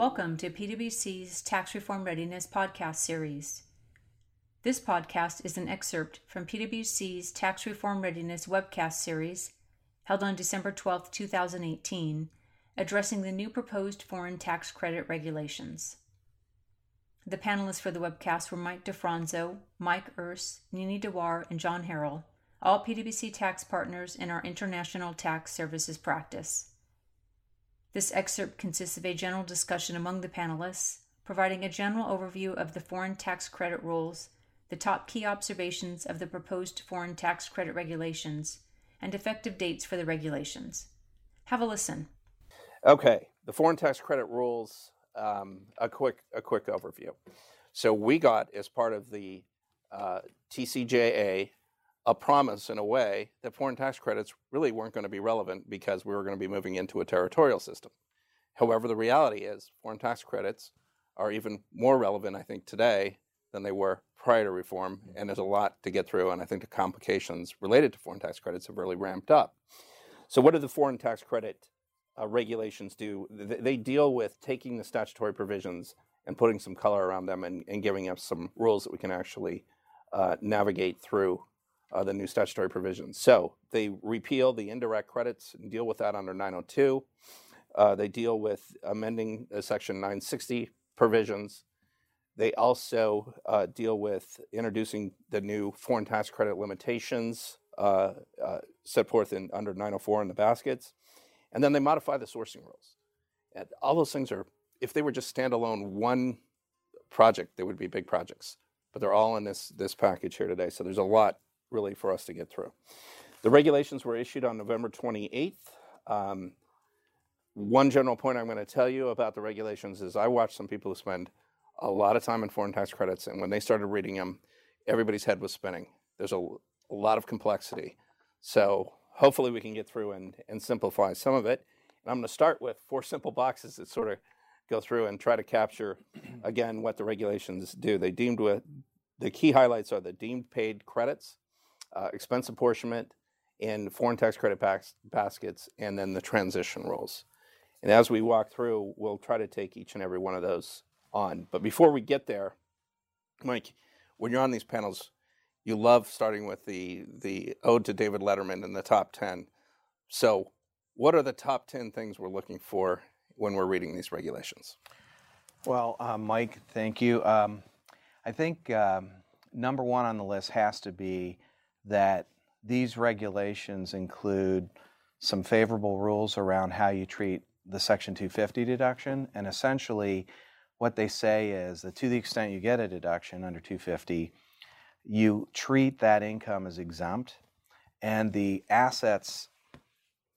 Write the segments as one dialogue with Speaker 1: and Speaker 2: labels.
Speaker 1: Welcome to PwC's Tax Reform Readiness podcast series. This podcast is an excerpt from PwC's Tax Reform Readiness webcast series held on December 12, 2018, addressing the new proposed foreign tax credit regulations. The panelists for the webcast were Mike DeFronzo, Mike Erce, Nini Dewar, and John Harrell, all PwC tax partners in our international tax services practice. This excerpt consists of a general discussion among the panelists, providing a general overview of the foreign tax credit rules, the top key observations of the proposed foreign tax credit regulations, and effective dates for the regulations. Have a listen.
Speaker 2: Okay, the foreign tax credit rules. Um, a quick a quick overview. So we got as part of the uh, TCJA a promise in a way that foreign tax credits really weren't going to be relevant because we were going to be moving into a territorial system. However, the reality is foreign tax credits are even more relevant, I think, today than they were prior to reform, and there's a lot to get through, and I think the complications related to foreign tax credits have really ramped up. So, what do the foreign tax credit uh, regulations do? They deal with taking the statutory provisions and putting some color around them and, and giving us some rules that we can actually uh, navigate through uh, the new statutory provisions. So they repeal the indirect credits and deal with that under 902. Uh, they deal with amending uh, Section 960 provisions. They also uh, deal with introducing the new foreign tax credit limitations uh, uh, set forth in under 904 in the baskets. And then they modify the sourcing rules. And all those things are, if they were just standalone one project, they would be big projects. But they're all in this, this package here today. So there's a lot really for us to get through. The regulations were issued on November 28th. Um, one general point I'm going to tell you about the regulations is I watched some people who spend a lot of time in foreign tax credits, and when they started reading them, everybody's head was spinning. There's a, a lot of complexity. So hopefully we can get through and, and simplify some of it. And I'm going to start with four simple boxes that sort of go through and try to capture, again, what the regulations do. They deemed with the key highlights are the deemed paid credits, uh, expense apportionment in foreign tax credit bas- baskets, and then the transition rules. And as we walk through, we'll try to take each and every one of those on. But before we get there, Mike, when you're on these panels, you love starting with the the ode to David Letterman in the top ten. So, what are the top ten things we're looking for when we're reading these regulations?
Speaker 3: Well, uh, Mike, thank you. Um, I think um, number one on the list has to be that these regulations include some favorable rules around how you treat the Section 250 deduction. And essentially, what they say is that to the extent you get a deduction under 250, you treat that income as exempt, and the assets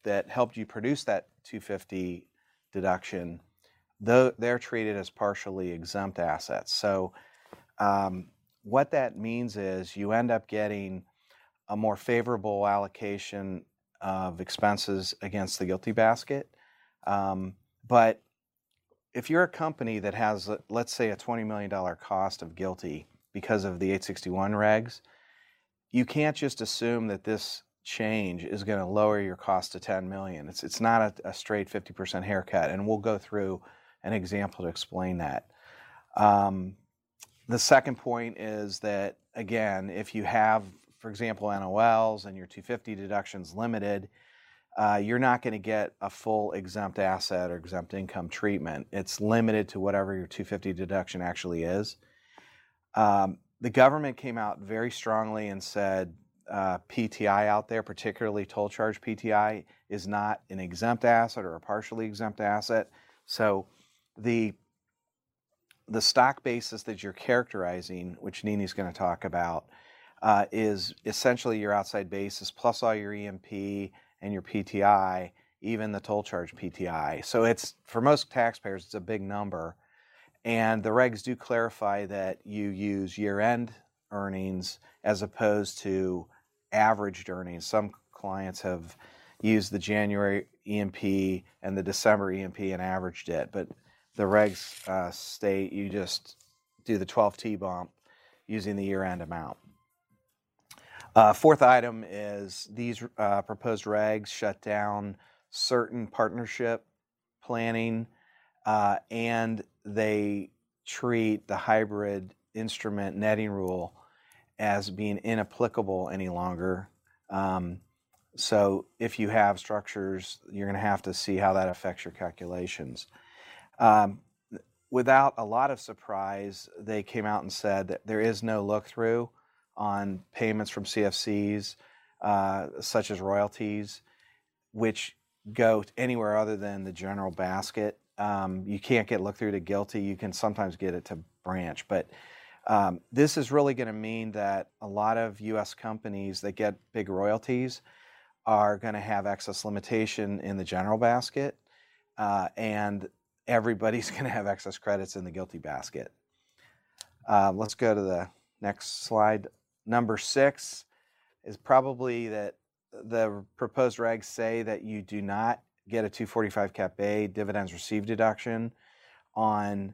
Speaker 3: that helped you produce that 250 deduction, they're treated as partially exempt assets. So, um, what that means is you end up getting a more favorable allocation of expenses against the GILTI basket. Um, but if you're a company that has, let's say, a $20 million cost of GILTI because of the 861 regs, you can't just assume that this change is going to lower your cost to 10 million. It's it's not a, a, straight 50% haircut, and we'll go through an example to explain that. Um, the second point is that again, if you have for example, NOLs and your 250 deductions limited, uh, you're not going to get a full exempt asset or exempt income treatment. It's limited to whatever your 250 deduction actually is. Um, the government came out very strongly and said uh, PTI out there, particularly toll charge PTI, is not an exempt asset or a partially exempt asset. So the the stock basis that you're characterizing, which Nini's going to talk about, uh, is essentially your outside basis plus all your E&P and your PTI, even the toll charge PTI. So it's for most taxpayers, it's a big number. And the regs do clarify that you use year end earnings as opposed to averaged earnings. Some clients have used the January E&P and the December E&P and averaged it, but the regs uh, state you just do the 12T bump using the year end amount. Uh, fourth item is these uh, proposed regs shut down certain partnership planning uh, and they treat the hybrid instrument netting rule as being inapplicable any longer. Um, so if you have structures, you're going to have to see how that affects your calculations. Um, without a lot of surprise, they came out and said that there is no look through on payments from CFCs, uh, such as royalties, which go anywhere other than the general basket. Um, you can't get look through to GILTI. You can sometimes get it to branch, but um, this is really going to mean that a lot of U.S. companies that get big royalties are going to have excess limitation in the general basket, uh, and everybody's going to have excess credits in the GILTI basket. Uh, let's go to the next slide. Number six is probably that the proposed regs say that you do not get a 245 cap A dividends received deduction on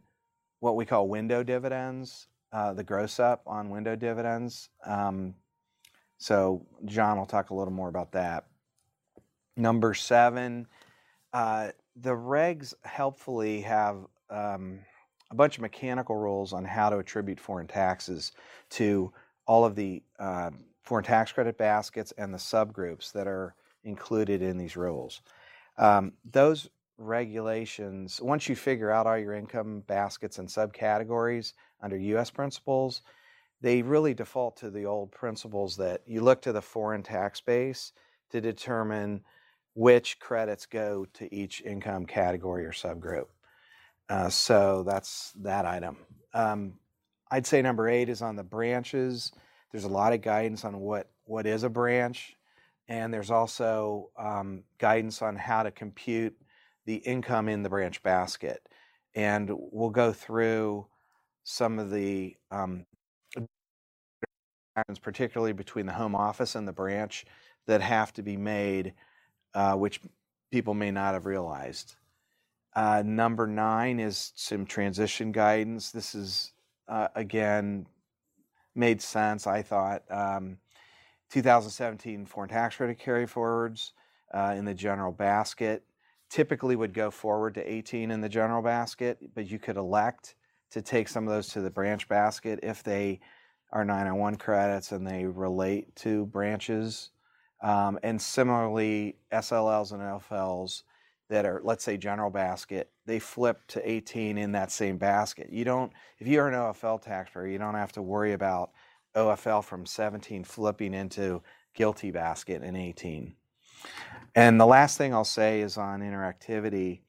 Speaker 3: what we call window dividends, uh, the gross up on window dividends. Um, so John will talk a little more about that. Number seven, uh, the regs helpfully have um, a bunch of mechanical rules on how to attribute foreign taxes to all of the uh, foreign tax credit baskets and the subgroups that are included in these rules. Um, those regulations, once you figure out all your income baskets and subcategories under US principles, they really default to the old principles that you look to the foreign tax base to determine which credits go to each income category or subgroup. Uh, so that's that item. Um, I'd say number eight is on the branches. There's a lot of guidance on what, what is a branch, and there's also um, guidance on how to compute the income in the branch basket. And we'll go through some of the um, particularly between the home office and the branch, that have to be made, uh, which people may not have realized. Uh, number nine is some transition guidance. This is, uh, again, made sense, I thought. Um, 2017 foreign tax credit carry forwards uh, in the general basket typically would go forward to 18 in the general basket, but you could elect to take some of those to the branch basket if they are 901 credits and they relate to branches. Um, and similarly, SLLs and FLs that are, let's say, general basket, they flip to 18 in that same basket. You don't, if you're an OFL taxpayer, you don't have to worry about OFL from 17 flipping into GILTI basket in 18. And the last thing I'll say is on interactivity.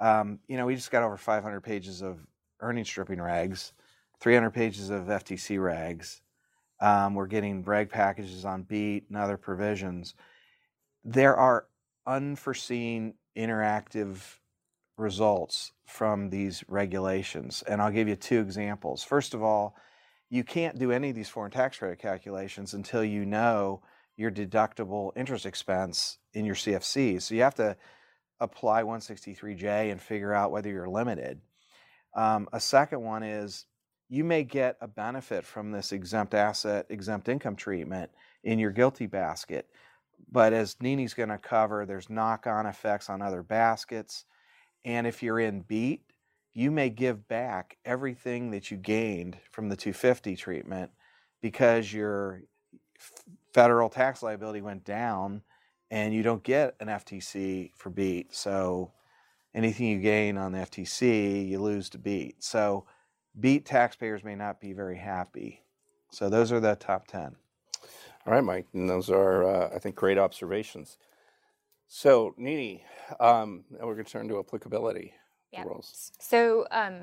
Speaker 3: Um, you know, we just got over 500 pages of earning stripping regs, 300 pages of FTC regs. Um, we're getting reg packages on BEAT and other provisions. There are unforeseen interactive results from these regulations. And I'll give you two examples. First of all, you can't do any of these foreign tax credit calculations until you know your deductible interest expense in your CFC. So you have to apply 163J and figure out whether you're limited. Um, a second one is you may get a benefit from this exempt asset, exempt income treatment in your GILTI basket. But as Nini's going to cover, there's knock on effects on other baskets. And if you're in BEAT, you may give back everything that you gained from the 250 treatment because your federal tax liability went down and you don't get an FTC for BEAT. So anything you gain on the FTC, you lose to BEAT. So BEAT taxpayers may not be very happy. So those are the top 10.
Speaker 2: All right, Mike. And those are, uh, I think, great observations. So, Nini, um, we're going to turn to applicability
Speaker 4: yeah.
Speaker 2: rules.
Speaker 4: So, um,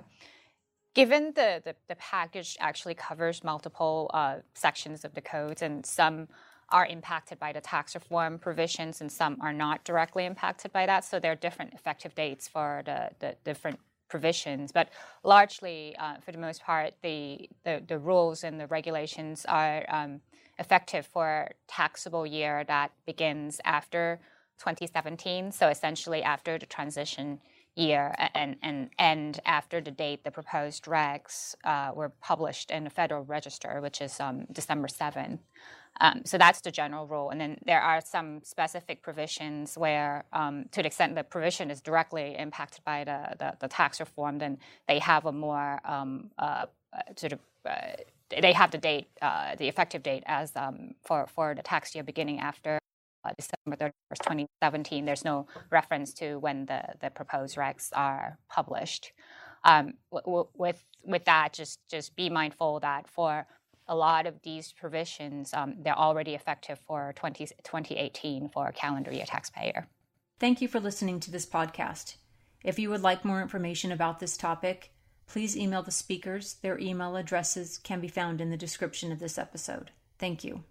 Speaker 4: given the, the, the, package actually covers multiple uh, sections of the codes, and some are impacted by the tax reform provisions and some are not directly impacted by that. So there are different effective dates for the, the different provisions. But largely, uh, for the most part, the, the, the, rules and the regulations are um, effective for taxable year that begins after 2017. So essentially after the transition year and, and end after the date the proposed regs uh, were published in the Federal Register, which is um, December 7th. Um, so that's the general rule. And then there are some specific provisions where, um, to the extent the provision is directly impacted by the, the, the tax reform, then they have a more um, uh, uh sort of uh, they have the date, uh, the effective date as um, for for the tax year beginning after December 31st, 2017. There's no reference to when the, the proposed regs are published. Um, with with that, just just be mindful that for a lot of these provisions, um, they're already effective for 20, 2018 for calendar year taxpayer.
Speaker 1: Thank you for listening to this podcast. If you would like more information about this topic, please email the speakers. Their email addresses can be found in the description of this episode. Thank you.